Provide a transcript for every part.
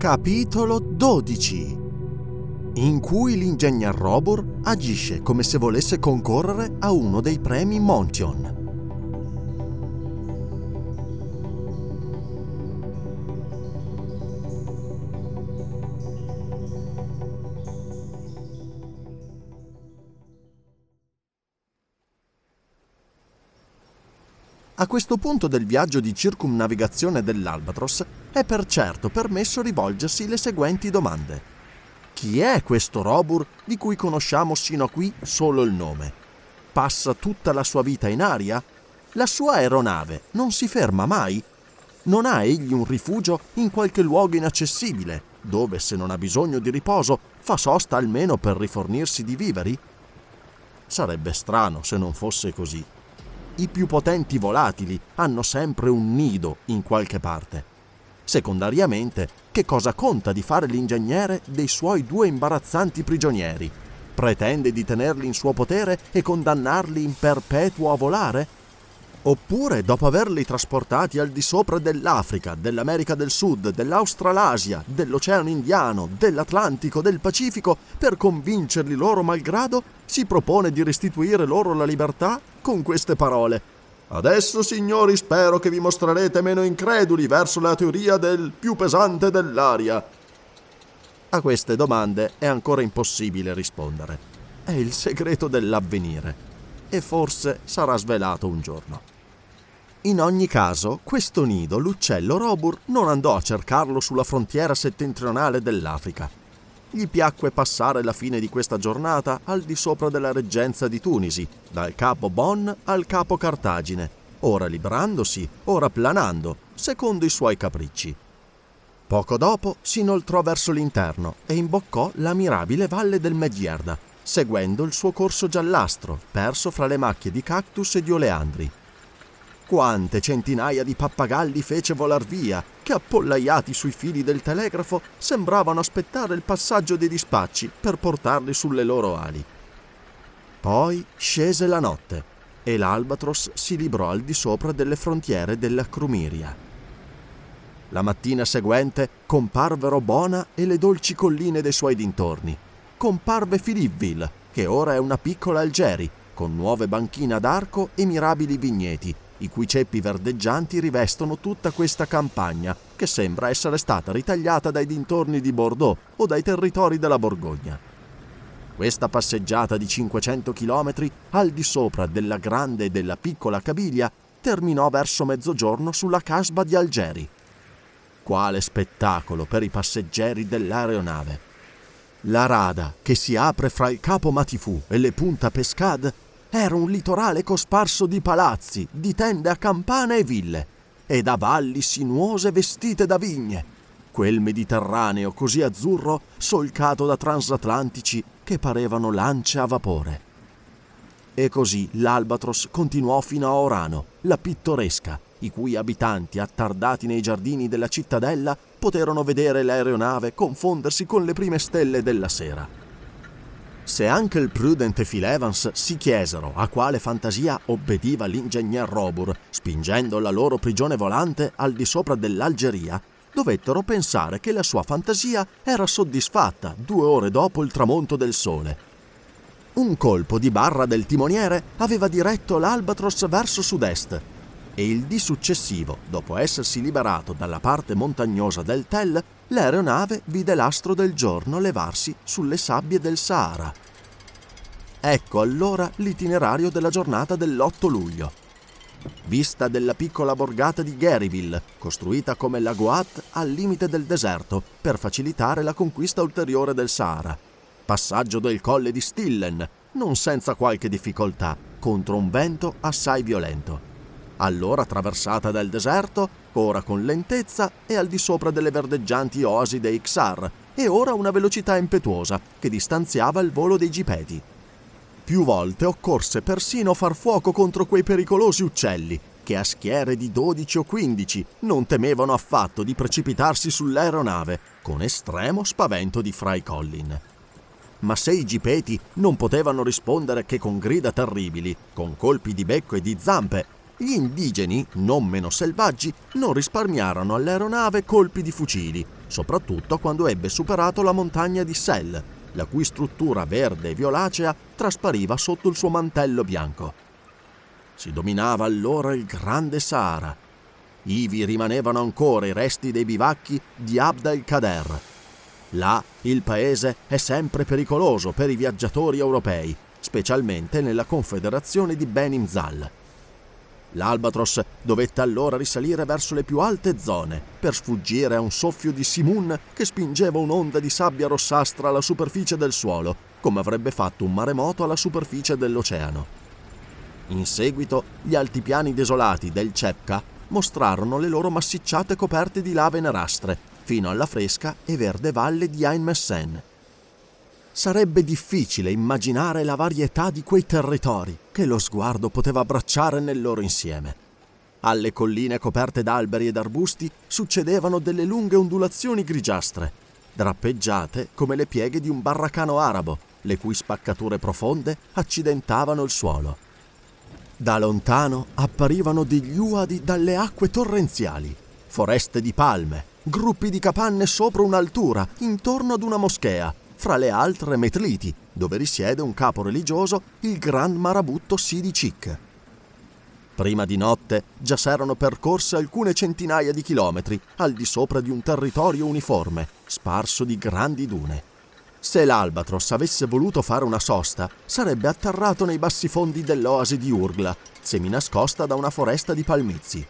Capitolo 12 in cui l'ingegner Robur agisce come se volesse concorrere a uno dei premi Montion. A questo punto del viaggio di circumnavigazione dell'Albatros è per certo permesso rivolgersi le seguenti domande. Chi è questo Robur di cui conosciamo sino a qui solo il nome? Passa tutta la sua vita in aria? La sua aeronave non si ferma mai? Non ha egli un rifugio in qualche luogo inaccessibile, dove se non ha bisogno di riposo fa sosta almeno per rifornirsi di viveri? Sarebbe strano se non fosse così. I più potenti volatili hanno sempre un nido in qualche parte. Secondariamente, che cosa conta di fare l'ingegnere dei suoi due imbarazzanti prigionieri? Pretende di tenerli in suo potere e condannarli in perpetuo a volare? Oppure, dopo averli trasportati al di sopra dell'Africa, dell'America del Sud, dell'Australasia, dell'Oceano Indiano, dell'Atlantico, del Pacifico, per convincerli loro malgrado, si propone di restituire loro la libertà con queste parole. Adesso, signori, spero che vi mostrerete meno increduli verso la teoria del più pesante dell'aria. A queste domande è ancora impossibile rispondere. È il segreto dell'avvenire e forse sarà svelato un giorno. In ogni caso, questo nido l'uccello Robur non andò a cercarlo sulla frontiera settentrionale dell'Africa. Gli piacque passare la fine di questa giornata al di sopra della reggenza di Tunisi, dal capo Bonn al capo Cartagine, ora librandosi, ora planando, secondo i suoi capricci. Poco dopo si inoltrò verso l'interno e imboccò la mirabile valle del Medjerda, seguendo il suo corso giallastro, perso fra le macchie di cactus e di oleandri. Quante centinaia di pappagalli fece volar via, che appollaiati sui fili del telegrafo sembravano aspettare il passaggio dei dispacci per portarli sulle loro ali. Poi scese la notte e l'Albatros si librò al di sopra delle frontiere della Crumiria. La mattina seguente comparvero Bona e le dolci colline dei suoi dintorni. Comparve Philippeville, che ora è una piccola Algeri, con nuove banchine ad arco e mirabili vigneti, i cui ceppi verdeggianti rivestono tutta questa campagna, che sembra essere stata ritagliata dai dintorni di Bordeaux o dai territori della Borgogna. Questa passeggiata di 500 km al di sopra della grande e della piccola Cabilia terminò verso mezzogiorno sulla casba di Algeri. Quale spettacolo per i passeggeri dell'aeronave! La rada che si apre fra il capo Matifù e le Punta Pescad era un litorale cosparso di palazzi, di tende a campana e ville, e da valli sinuose vestite da vigne. Quel Mediterraneo così azzurro solcato da transatlantici che parevano lance a vapore. E così l'Albatros continuò fino a Orano, la pittoresca, i cui abitanti, attardati nei giardini della cittadella, poterono vedere l'aeronave confondersi con le prime stelle della sera. Se anche il prudente Phil Evans si chiesero a quale fantasia obbediva l'ingegner Robur, spingendo la loro prigione volante al di sopra dell'Algeria, dovettero pensare che la sua fantasia era soddisfatta due ore dopo il tramonto del sole. Un colpo di barra del timoniere aveva diretto l'Albatros verso sud-est e il dì successivo, dopo essersi liberato dalla parte montagnosa del Tel, l'aeronave vide l'astro del giorno levarsi sulle sabbie del Sahara. Ecco allora l'itinerario della giornata dell'8 luglio. Vista della piccola borgata di Garyville, costruita come la Goat al limite del deserto per facilitare la conquista ulteriore del Sahara. Passaggio del colle di Stillen, non senza qualche difficoltà, contro un vento assai violento allora traversata dal deserto, ora con lentezza e al di sopra delle verdeggianti oasi dei Xar, e ora una velocità impetuosa che distanziava il volo dei gipeti. Più volte occorse persino far fuoco contro quei pericolosi uccelli, che a schiere di 12 o 15 non temevano affatto di precipitarsi sull'aeronave, con estremo spavento di Fry Collin. Ma se i gipeti non potevano rispondere che con grida terribili, con colpi di becco e di zampe, gli indigeni, non meno selvaggi, non risparmiarono all'aeronave colpi di fucili, soprattutto quando ebbe superato la montagna di Sel, la cui struttura verde e violacea traspariva sotto il suo mantello bianco. Si dominava allora il grande Sahara. Ivi rimanevano ancora i resti dei bivacchi di Abd el-Kader. Là il paese è sempre pericoloso per i viaggiatori europei, specialmente nella confederazione di Benimzal. L'Albatros dovette allora risalire verso le più alte zone per sfuggire a un soffio di Simun che spingeva un'onda di sabbia rossastra alla superficie del suolo, come avrebbe fatto un maremoto alla superficie dell'oceano. In seguito, gli altipiani desolati del Cepka mostrarono le loro massicciate coperte di lave nerastre, fino alla fresca e verde valle di Ain Messen, Sarebbe difficile immaginare la varietà di quei territori che lo sguardo poteva abbracciare nel loro insieme. Alle colline coperte d'alberi ed arbusti succedevano delle lunghe ondulazioni grigiastre, drappeggiate come le pieghe di un barracano arabo, le cui spaccature profonde accidentavano il suolo. Da lontano apparivano degli uadi dalle acque torrenziali, foreste di palme, gruppi di capanne sopra un'altura, intorno ad una moschea, fra le altre Metliti, dove risiede un capo religioso, il Gran Marabutto Sidi Chic. Prima di notte già s'erano percorse alcune centinaia di chilometri al di sopra di un territorio uniforme, sparso di grandi dune. Se l'Albatros avesse voluto fare una sosta, sarebbe atterrato nei bassi fondi dell'oasi di Urgla, seminascosta da una foresta di palmizi.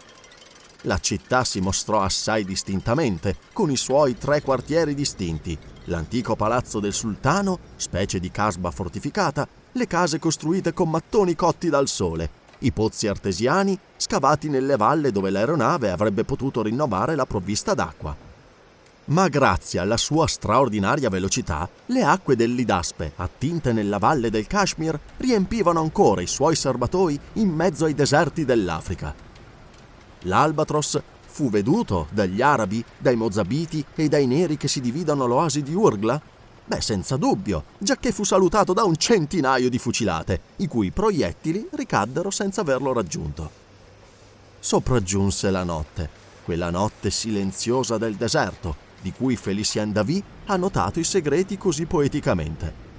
La città si mostrò assai distintamente, con i suoi tre quartieri distinti, l'antico palazzo del sultano, specie di casba fortificata, le case costruite con mattoni cotti dal sole, i pozzi artesiani scavati nelle valle dove l'aeronave avrebbe potuto rinnovare la provvista d'acqua. Ma grazie alla sua straordinaria velocità, le acque dell'Idaspe, attinte nella valle del Kashmir, riempivano ancora i suoi serbatoi in mezzo ai deserti dell'Africa L'Albatros fu veduto dagli arabi, dai mozabiti e dai neri che si dividono l'oasi di Urgla? Beh, senza dubbio, giacché fu salutato da un centinaio di fucilate, i cui proiettili ricaddero senza averlo raggiunto. Sopraggiunse la notte, quella notte silenziosa del deserto, di cui Felicien Davy ha notato i segreti così poeticamente.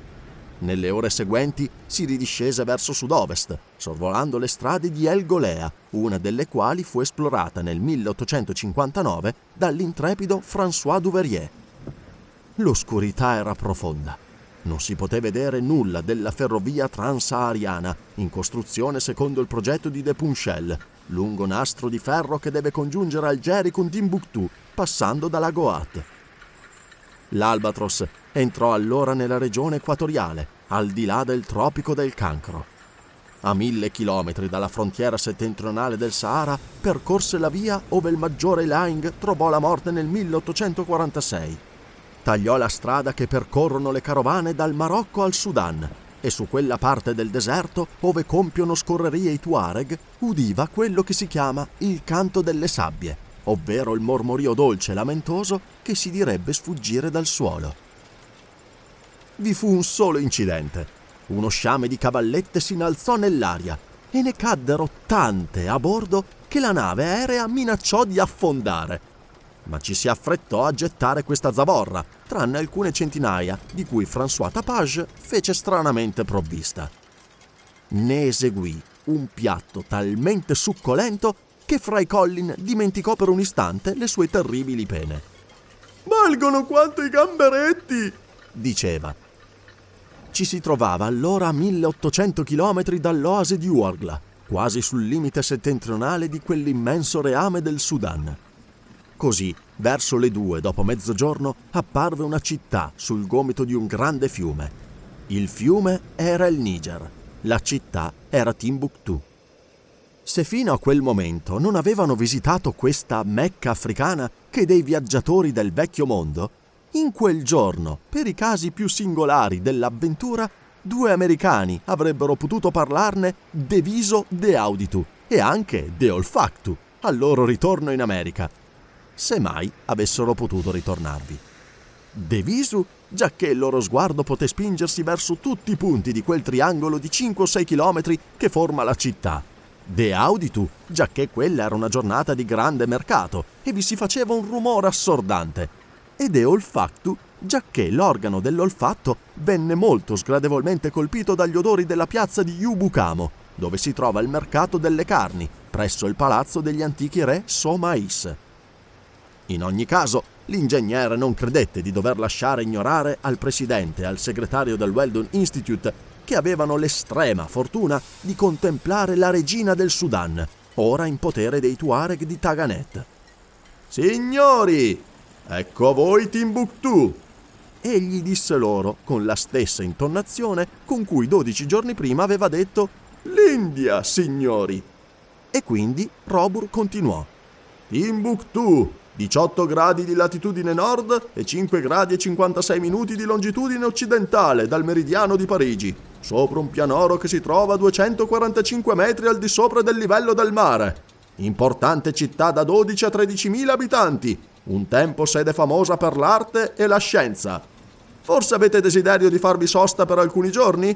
Nelle ore seguenti si ridiscese verso sud-ovest, sorvolando le strade di El Golea, una delle quali fu esplorata nel 1859 dall'intrepido François Duverier. L'oscurità era profonda. Non si poté vedere nulla della ferrovia transahariana, in costruzione secondo il progetto di De Punchel, lungo nastro di ferro che deve congiungere Algeri con Timbuktu, passando dalla Goat. L'Albatros entrò allora nella regione equatoriale, al di là del tropico del cancro. A mille chilometri dalla frontiera settentrionale del Sahara percorse la via ove il maggiore Laing trovò la morte nel 1846. Tagliò la strada che percorrono le carovane dal Marocco al Sudan e su quella parte del deserto ove compiono scorrerie i Tuareg udiva quello che si chiama il canto delle sabbie, ovvero il mormorio dolce e lamentoso che si direbbe sfuggire dal suolo. Vi fu un solo incidente. Uno sciame di cavallette si innalzò nell'aria e ne caddero tante a bordo che la nave aerea minacciò di affondare. ma ci si affrettò a gettare questa zavorra, tranne alcune centinaia, di cui François Tapage fece stranamente provvista. Ne eseguì un piatto talmente succolento che Fry Collin dimenticò per un istante le sue terribili pene. Valgono quanto i gamberetti! diceva. Ci si trovava allora a 1800 km dall'oasi di Uargla, quasi sul limite settentrionale di quell'immenso reame del Sudan. Così, verso le due dopo mezzogiorno, apparve una città sul gomito di un grande fiume. Il fiume era il Niger, la città era Timbuktu. Se fino a quel momento non avevano visitato questa Mecca africana che dei viaggiatori del vecchio mondo, in quel giorno, per i casi più singolari dell'avventura, due americani avrebbero potuto parlarne de viso de auditu e anche de olfactu al loro ritorno in America se mai avessero potuto ritornarvi. De visu, giacché il loro sguardo poté spingersi verso tutti i punti di quel triangolo di 5 o 6 chilometri che forma la città. De auditu, giacché quella era una giornata di grande mercato e vi si faceva un rumore assordante. E de olfactu, giacché l'organo dell'olfatto venne molto sgradevolmente colpito dagli odori della piazza di Yubukamo, dove si trova il mercato delle carni, presso il palazzo degli antichi re Somais. In ogni caso, l'ingegnere non credette di dover lasciare ignorare al presidente e al segretario del Weldon Institute che avevano l'estrema fortuna di contemplare la regina del Sudan, ora in potere dei Tuareg di Taganet. Signori, ecco a voi Timbuktu! Egli disse loro con la stessa intonazione con cui dodici giorni prima aveva detto L'India, signori! E quindi Robur continuò. Timbuktu, 18 gradi di latitudine nord e 5 gradi e 56 minuti di longitudine occidentale dal meridiano di Parigi, sopra un pianoro che si trova a 245 metri al di sopra del livello del mare. Importante città da 12 a 13 mila abitanti, un tempo sede famosa per l'arte e la scienza. Forse avete desiderio di farvi sosta per alcuni giorni?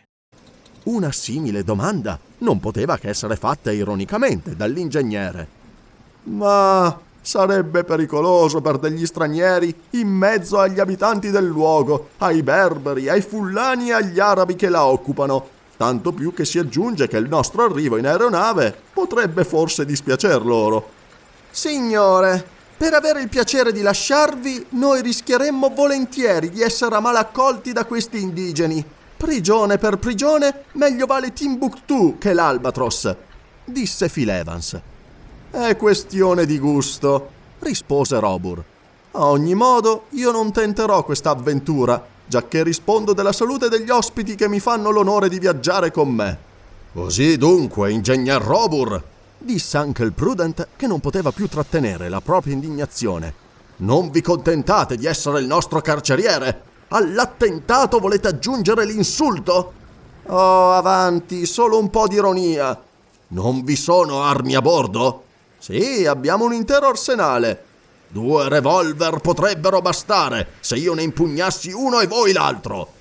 Una simile domanda non poteva che essere fatta ironicamente dall'ingegnere. Ma sarebbe pericoloso per degli stranieri in mezzo agli abitanti del luogo, ai berberi, ai fullani e agli arabi che la occupano. Tanto più che si aggiunge che il nostro arrivo in aeronave potrebbe forse dispiacer loro. Signore, per avere il piacere di lasciarvi, noi rischieremmo volentieri di essere malaccolti da questi indigeni. Prigione per prigione, meglio vale Timbuktu che l'Albatros, disse Phil Evans. È questione di gusto, rispose Robur. A ogni modo, io non tenterò questa avventura, giacché rispondo della salute degli ospiti che mi fanno l'onore di viaggiare con me. Così dunque, ingegner Robur, disse anche il Prudent che non poteva più trattenere la propria indignazione. Non vi contentate di essere il nostro carceriere, All'attentato volete aggiungere l'insulto? Oh, avanti, solo un po' di ironia. Non vi sono armi a bordo? Sì, abbiamo un intero arsenale. Due revolver potrebbero bastare se io ne impugnassi uno e voi l'altro.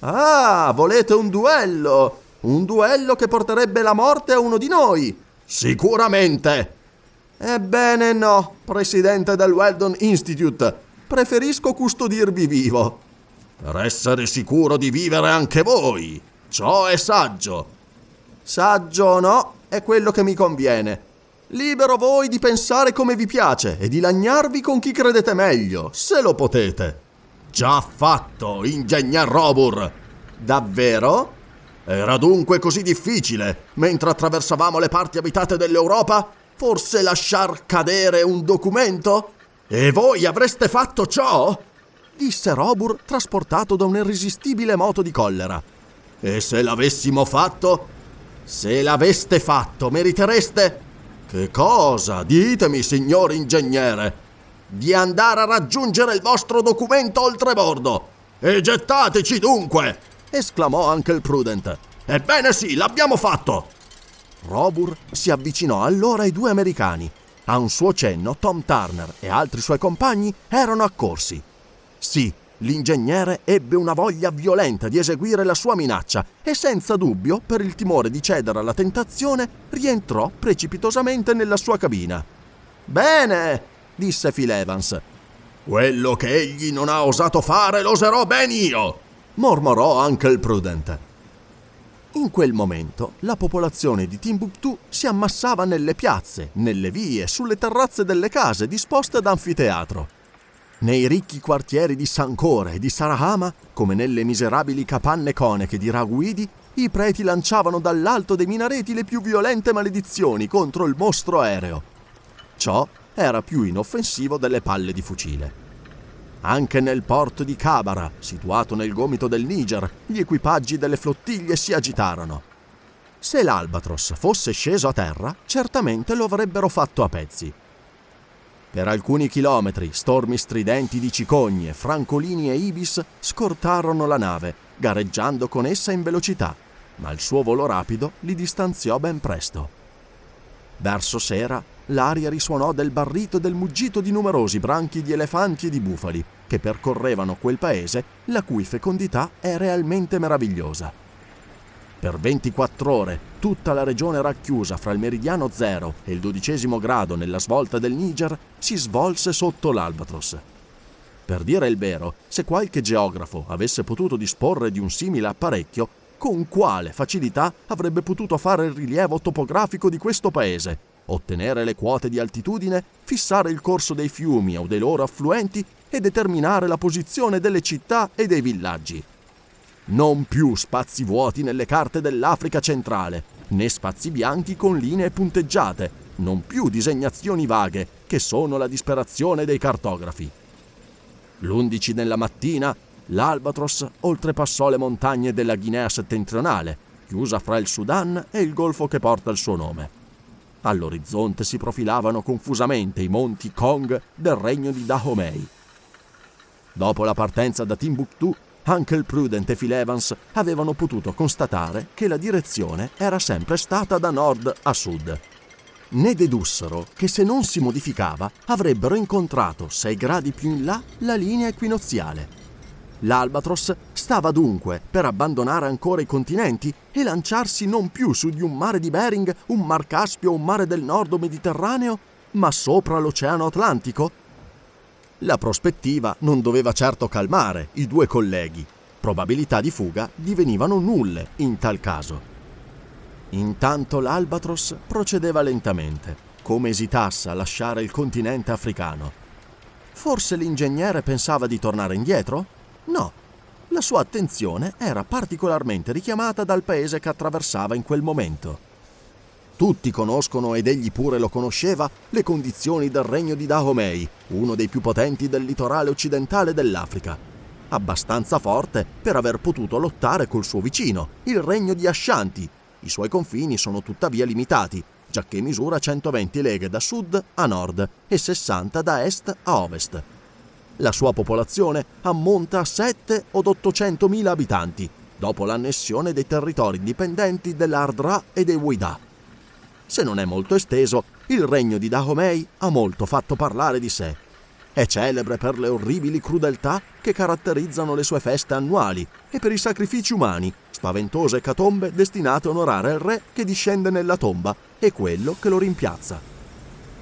Ah, volete un duello? Un duello che porterebbe la morte a uno di noi? Sicuramente. Ebbene no, presidente del Weldon Institute. Preferisco custodirvi vivo per essere sicuro di vivere anche voi. Ciò è saggio. Saggio o no, è quello che mi conviene. Libero voi di pensare come vi piace e di lagnarvi con chi credete meglio, se lo potete. Già fatto, ingegner Robur. Davvero? Era dunque così difficile, mentre attraversavamo le parti abitate dell'Europa, forse lasciar cadere un documento? E voi avreste fatto ciò? Disse Robur, trasportato da un irresistibile moto di collera. E se l'avessimo fatto? Se l'aveste fatto, meritereste che cosa? Ditemi, signor ingegnere. Di andare a raggiungere il vostro documento oltrebordo. E gettateci dunque! esclamò anche il Prudent. Ebbene sì, l'abbiamo fatto! Robur si avvicinò allora ai due americani. A un suo cenno, Tom Turner e altri suoi compagni erano accorsi. Sì, L'ingegnere ebbe una voglia violenta di eseguire la sua minaccia e senza dubbio, per il timore di cedere alla tentazione, rientrò precipitosamente nella sua cabina. Bene, disse Phil Evans. Quello che egli non ha osato fare lo oserò ben io, mormorò anche il Prudent. In quel momento la popolazione di Timbuktu si ammassava nelle piazze, nelle vie, sulle terrazze delle case disposte ad anfiteatro. Nei ricchi quartieri di Sankore e di Sarahama, come nelle miserabili capanne coneche di Raguidi, i preti lanciavano dall'alto dei minareti le più violente maledizioni contro il mostro aereo. Ciò era più inoffensivo delle palle di fucile. Anche nel porto di Kabara, situato nel gomito del Niger, gli equipaggi delle flottiglie si agitarono. Se l'Albatros fosse sceso a terra, certamente lo avrebbero fatto a pezzi. Per alcuni chilometri, stormi stridenti di cicogne, francolini e ibis scortarono la nave, gareggiando con essa in velocità, ma il suo volo rapido li distanziò ben presto. Verso sera, l'aria risuonò del barrito e del muggito di numerosi branchi di elefanti e di bufali che percorrevano quel paese la cui fecondità è realmente meravigliosa. Per 24 ore tutta la regione racchiusa fra il meridiano zero e il dodicesimo grado nella svolta del Niger si svolse sotto l'Albatros. Per dire il vero, se qualche geografo avesse potuto disporre di un simile apparecchio, con quale facilità avrebbe potuto fare il rilievo topografico di questo paese, ottenere le quote di altitudine, fissare il corso dei fiumi o dei loro affluenti e determinare la posizione delle città e dei villaggi. Non più spazi vuoti nelle carte dell'Africa centrale, né spazi bianchi con linee punteggiate, non più disegnazioni vaghe, che sono la disperazione dei cartografi. L'undici nella mattina, l'Albatros oltrepassò le montagne della Guinea settentrionale, chiusa fra il Sudan e il golfo che porta il suo nome. All'orizzonte si profilavano confusamente i monti Kong del regno di Dahomey. Dopo la partenza da Timbuktu, il Prudent e Phil Evans avevano potuto constatare che la direzione era sempre stata da nord a sud. Ne dedussero che se non si modificava avrebbero incontrato sei gradi più in là la linea equinoziale. L'Albatros stava dunque per abbandonare ancora i continenti e lanciarsi non più su di un mare di Bering, un mar Caspio o un mare del nord Mediterraneo, ma sopra l'Oceano Atlantico la prospettiva non doveva certo calmare i due colleghi. Probabilità di fuga divenivano nulle in tal caso. Intanto l'Albatros procedeva lentamente, come esitasse a lasciare il continente africano. Forse l'ingegnere pensava di tornare indietro? No. La sua attenzione era particolarmente richiamata dal paese che attraversava in quel momento. Tutti conoscono, ed egli pure lo conosceva, le condizioni del regno di Dahomey, uno dei più potenti del litorale occidentale dell'Africa. Abbastanza forte per aver potuto lottare col suo vicino, il regno di Ashanti. I suoi confini sono tuttavia limitati, giacché misura 120 leghe da sud a nord e 60 da est a ovest. La sua popolazione ammonta a 7 o 800 mila abitanti, dopo l'annessione dei territori indipendenti dell'Ardra e dei Wuida. Se non è molto esteso, il regno di Dahomey ha molto fatto parlare di sé. È celebre per le orribili crudeltà che caratterizzano le sue feste annuali e per i sacrifici umani, spaventose catombe destinate a onorare il re che discende nella tomba e quello che lo rimpiazza.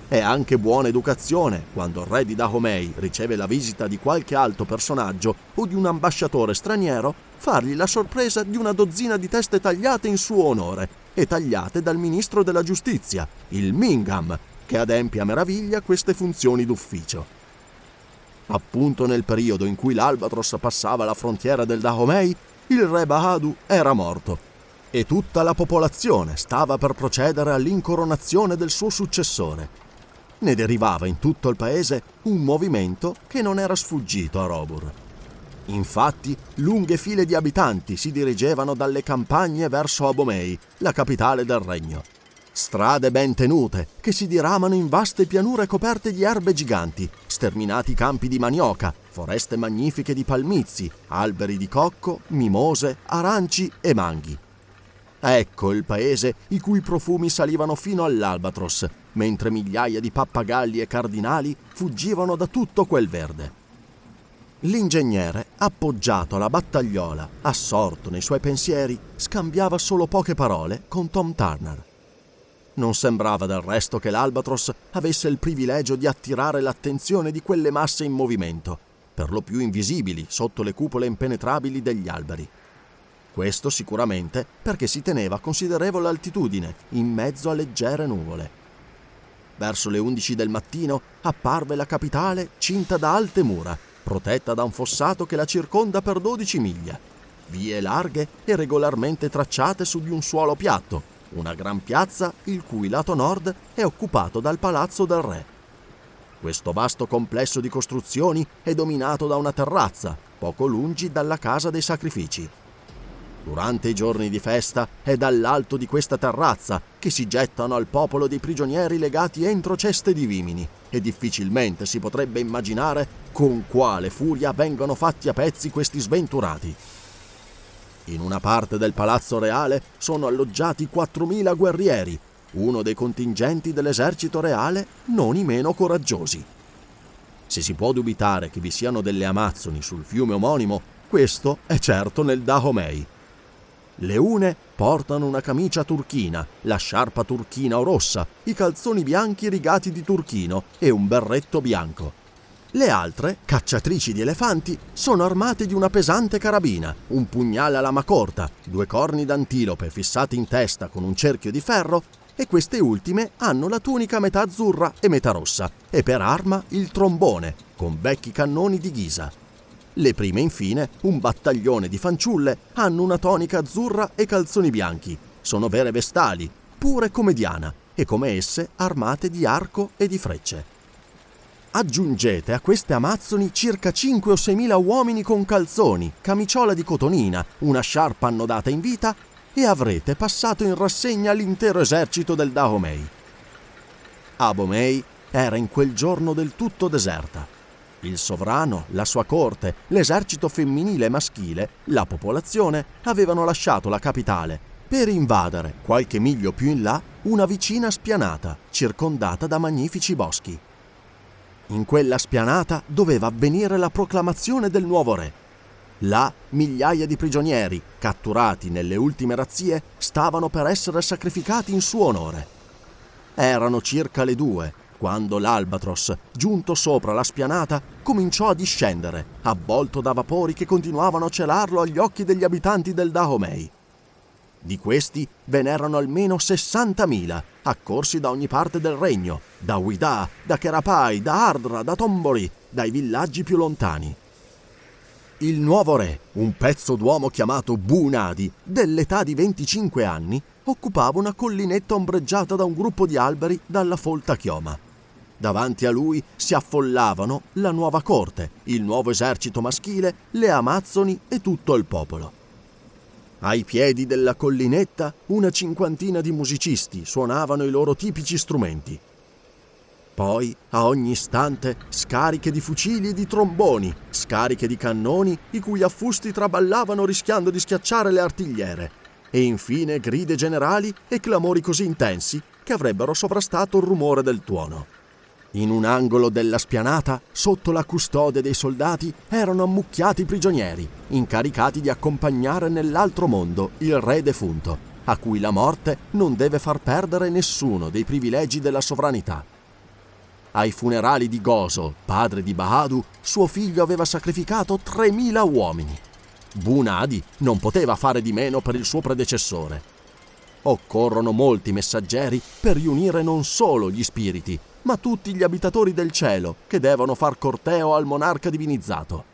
È anche buona educazione quando il re di Dahomey riceve la visita di qualche alto personaggio o di un ambasciatore straniero fargli la sorpresa di una dozzina di teste tagliate in suo onore e tagliate dal ministro della giustizia, il Mingham, che adempie a meraviglia queste funzioni d'ufficio. Appunto nel periodo in cui l'Albatros passava la frontiera del Dahomey, il re Bahadu era morto e tutta la popolazione stava per procedere all'incoronazione del suo successore. Ne derivava in tutto il paese un movimento che non era sfuggito a Robur. Infatti, lunghe file di abitanti si dirigevano dalle campagne verso Abomei, la capitale del regno. Strade ben tenute che si diramano in vaste pianure coperte di erbe giganti, sterminati campi di manioca, foreste magnifiche di palmizi, alberi di cocco, mimose, aranci e manghi. Ecco il paese i cui profumi salivano fino all'Albatros, mentre migliaia di pappagalli e cardinali fuggivano da tutto quel verde. L'ingegnere, appoggiato alla battagliola, assorto nei suoi pensieri, scambiava solo poche parole con Tom Turner. Non sembrava del resto che l'Albatros avesse il privilegio di attirare l'attenzione di quelle masse in movimento, per lo più invisibili sotto le cupole impenetrabili degli alberi. Questo sicuramente perché si teneva a considerevole altitudine, in mezzo a leggere nuvole. Verso le 11 del mattino apparve la capitale cinta da alte mura, protetta da un fossato che la circonda per 12 miglia. Vie larghe e regolarmente tracciate su di un suolo piatto, una gran piazza il cui lato nord è occupato dal palazzo del re. Questo vasto complesso di costruzioni è dominato da una terrazza, poco lungi dalla casa dei sacrifici. Durante i giorni di festa è dall'alto di questa terrazza che si gettano al popolo dei prigionieri legati entro ceste di vimini e difficilmente si potrebbe immaginare con quale furia vengono fatti a pezzi questi sventurati. In una parte del palazzo reale sono alloggiati 4.000 guerrieri, uno dei contingenti dell'esercito reale non i meno coraggiosi. Se si può dubitare che vi siano delle amazzoni sul fiume omonimo, questo è certo nel Dahomey. Le une portano una camicia turchina, la sciarpa turchina o rossa, i calzoni bianchi rigati di turchino e un berretto bianco. Le altre, cacciatrici di elefanti, sono armate di una pesante carabina, un pugnale a lama corta, due corni d'antilope fissati in testa con un cerchio di ferro e queste ultime hanno la tunica metà azzurra e metà rossa e per arma il trombone, con vecchi cannoni di ghisa. Le prime, infine, un battaglione di fanciulle, hanno una tonica azzurra e calzoni bianchi. Sono vere vestali, pure come Diana, e come esse armate di arco e di frecce. Aggiungete a queste amazzoni circa 5 o 6 mila uomini con calzoni, camiciola di cotonina, una sciarpa annodata in vita e avrete passato in rassegna l'intero esercito del Dahomey. Abomey era in quel giorno del tutto deserta. Il sovrano, la sua corte, l'esercito femminile e maschile, la popolazione avevano lasciato la capitale per invadere, qualche miglio più in là, una vicina spianata circondata da magnifici boschi. In quella spianata doveva avvenire la proclamazione del nuovo re. Là migliaia di prigionieri, catturati nelle ultime razzie, stavano per essere sacrificati in suo onore. Erano circa le due quando l'Albatros, giunto sopra la spianata, cominciò a discendere, avvolto da vapori che continuavano a celarlo agli occhi degli abitanti del Dahomey. Di questi ve n'erano almeno 60.000, accorsi da ogni parte del regno, da Uida, da Kerapai, da Ardra, da Tombori, dai villaggi più lontani. Il nuovo re, un pezzo d'uomo chiamato Bunadi, dell'età di 25 anni, occupava una collinetta ombreggiata da un gruppo di alberi dalla folta chioma. Davanti a lui si affollavano la nuova corte, il nuovo esercito maschile, le amazzoni e tutto il popolo. Ai piedi della collinetta una cinquantina di musicisti suonavano i loro tipici strumenti. Poi, a ogni istante, scariche di fucili e di tromboni, scariche di cannoni, i cui affusti traballavano rischiando di schiacciare le artigliere, e infine gride generali e clamori così intensi che avrebbero sovrastato il rumore del tuono. In un angolo della spianata, sotto la custode dei soldati, erano ammucchiati prigionieri, incaricati di accompagnare nell'altro mondo il re defunto, a cui la morte non deve far perdere nessuno dei privilegi della sovranità. Ai funerali di Goso, padre di Bahadu, suo figlio aveva sacrificato 3.000 uomini. Bunadi non poteva fare di meno per il suo predecessore. occorrono molti messaggeri per riunire non solo gli spiriti, ma tutti gli abitatori del cielo che devono far corteo al monarca divinizzato.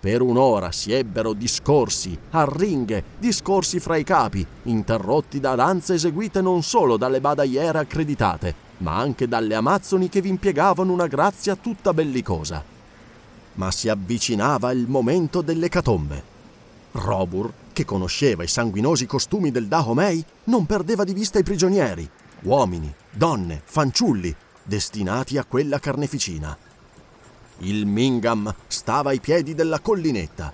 Per un'ora si ebbero discorsi, arringhe, discorsi fra i capi, interrotti da danze eseguite non solo dalle badaiere accreditate, ma anche dalle amazzoni che vi impiegavano una grazia tutta bellicosa. Ma si avvicinava il momento dell'ecatombe. Robur, che conosceva i sanguinosi costumi del Dahomey, non perdeva di vista i prigionieri, uomini, donne, fanciulli, destinati a quella carneficina. Il Mingham stava ai piedi della collinetta.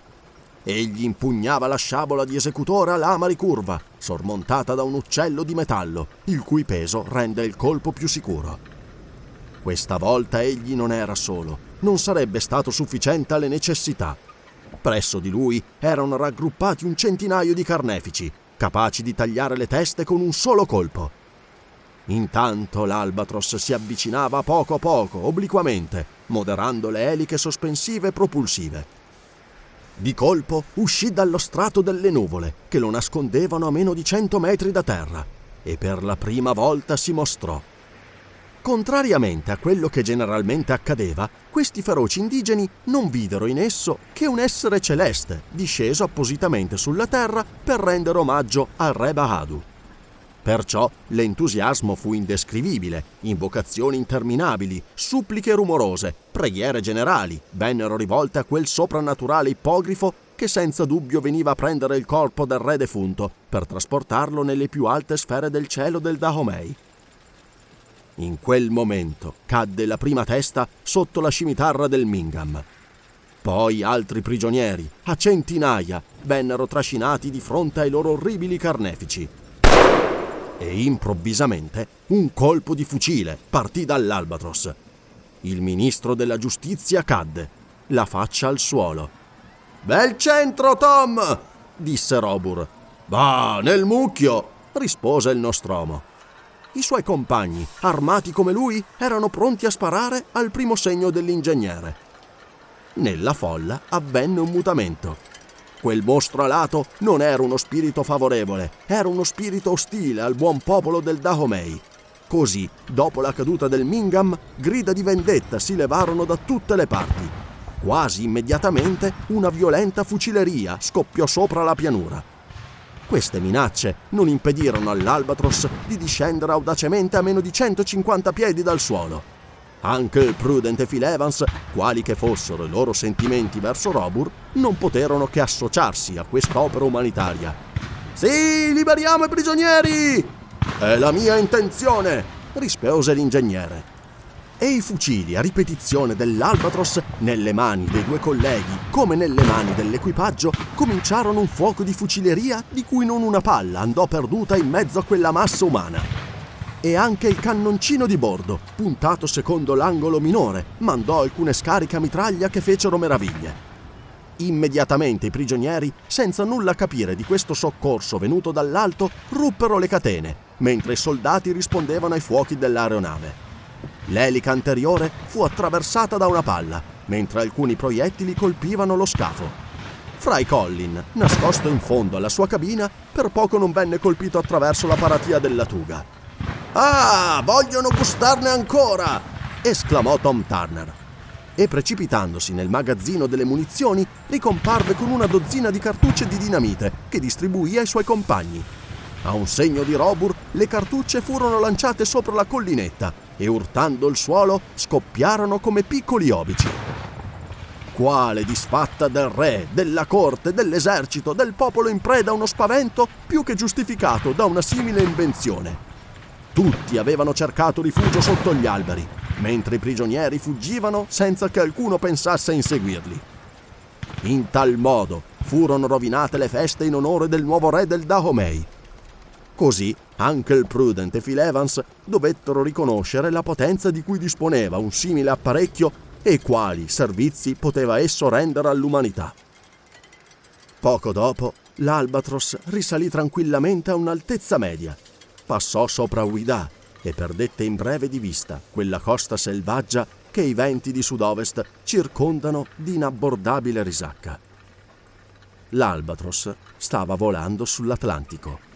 Egli impugnava la sciabola di esecutore a lama ricurva, sormontata da un uccello di metallo, il cui peso rende il colpo più sicuro. Questa volta egli non era solo, non sarebbe stato sufficiente alle necessità. Presso di lui erano raggruppati un centinaio di carnefici, capaci di tagliare le teste con un solo colpo. Intanto l'Albatros si avvicinava poco a poco, obliquamente, moderando le eliche sospensive e propulsive. Di colpo uscì dallo strato delle nuvole, che lo nascondevano a meno di cento metri da terra, e per la prima volta si mostrò. Contrariamente a quello che generalmente accadeva, questi feroci indigeni non videro in esso che un essere celeste disceso appositamente sulla terra per rendere omaggio al re Bahadu. Perciò l'entusiasmo fu indescrivibile, invocazioni interminabili, suppliche rumorose, preghiere generali vennero rivolte a quel soprannaturale ippogrifo che senza dubbio veniva a prendere il corpo del re defunto per trasportarlo nelle più alte sfere del cielo del Dahomey. In quel momento cadde la prima testa sotto la scimitarra del Mingham. Poi altri prigionieri, a centinaia, vennero trascinati di fronte ai loro orribili carnefici e improvvisamente un colpo di fucile partì dall'Albatros. Il ministro della giustizia cadde, la faccia al suolo. Bel centro, Tom! disse Robur. Va, nel mucchio! rispose il nostromo. I suoi compagni, armati come lui, erano pronti a sparare al primo segno dell'ingegnere. Nella folla avvenne un mutamento. Quel mostro alato non era uno spirito favorevole, era uno spirito ostile al buon popolo del Dahomey. Così, dopo la caduta del Mingham, grida di vendetta si levarono da tutte le parti. Quasi immediatamente una violenta fucileria scoppiò sopra la pianura. Queste minacce non impedirono all'Albatros di discendere audacemente a meno di 150 piedi dal suolo. Anche il prudente Phil Evans, quali che fossero i loro sentimenti verso Robur, non poterono che associarsi a quest'opera umanitaria. Sì, liberiamo i prigionieri! È la mia intenzione, rispose l'ingegnere. E i fucili a ripetizione dell'Albatros nelle mani dei due colleghi, come nelle mani dell'equipaggio, cominciarono un fuoco di fucileria di cui non una palla andò perduta in mezzo a quella massa umana e anche il cannoncino di bordo, puntato secondo l'angolo minore, mandò alcune scariche a mitraglia che fecero meraviglie. Immediatamente i prigionieri, senza nulla capire di questo soccorso venuto dall'alto, ruppero le catene, mentre i soldati rispondevano ai fuochi dell'aeronave. L'elica anteriore fu attraversata da una palla, mentre alcuni proiettili colpivano lo scafo. Fry Collin, nascosto in fondo alla sua cabina, per poco non venne colpito attraverso la paratia della tuga. Ah, vogliono gustarne ancora! esclamò Tom Turner. E precipitandosi nel magazzino delle munizioni, ricomparve con una dozzina di cartucce di dinamite che distribuì ai suoi compagni. A un segno di Robur, le cartucce furono lanciate sopra la collinetta e urtando il suolo scoppiarono come piccoli obici. Quale disfatta del re, della corte, dell'esercito, del popolo in preda a uno spavento più che giustificato da una simile invenzione. Tutti avevano cercato rifugio sotto gli alberi, mentre i prigionieri fuggivano senza che alcuno pensasse a inseguirli. In tal modo furono rovinate le feste in onore del nuovo re del Dahomey. Così anche il Prudent e Phil Evans dovettero riconoscere la potenza di cui disponeva un simile apparecchio e quali servizi poteva esso rendere all'umanità. Poco dopo, l'Albatros risalì tranquillamente a un'altezza media, passò sopra Ouida e perdette in breve di vista quella costa selvaggia che i venti di sud-ovest circondano di inabbordabile risacca. L'Albatros stava volando sull'Atlantico.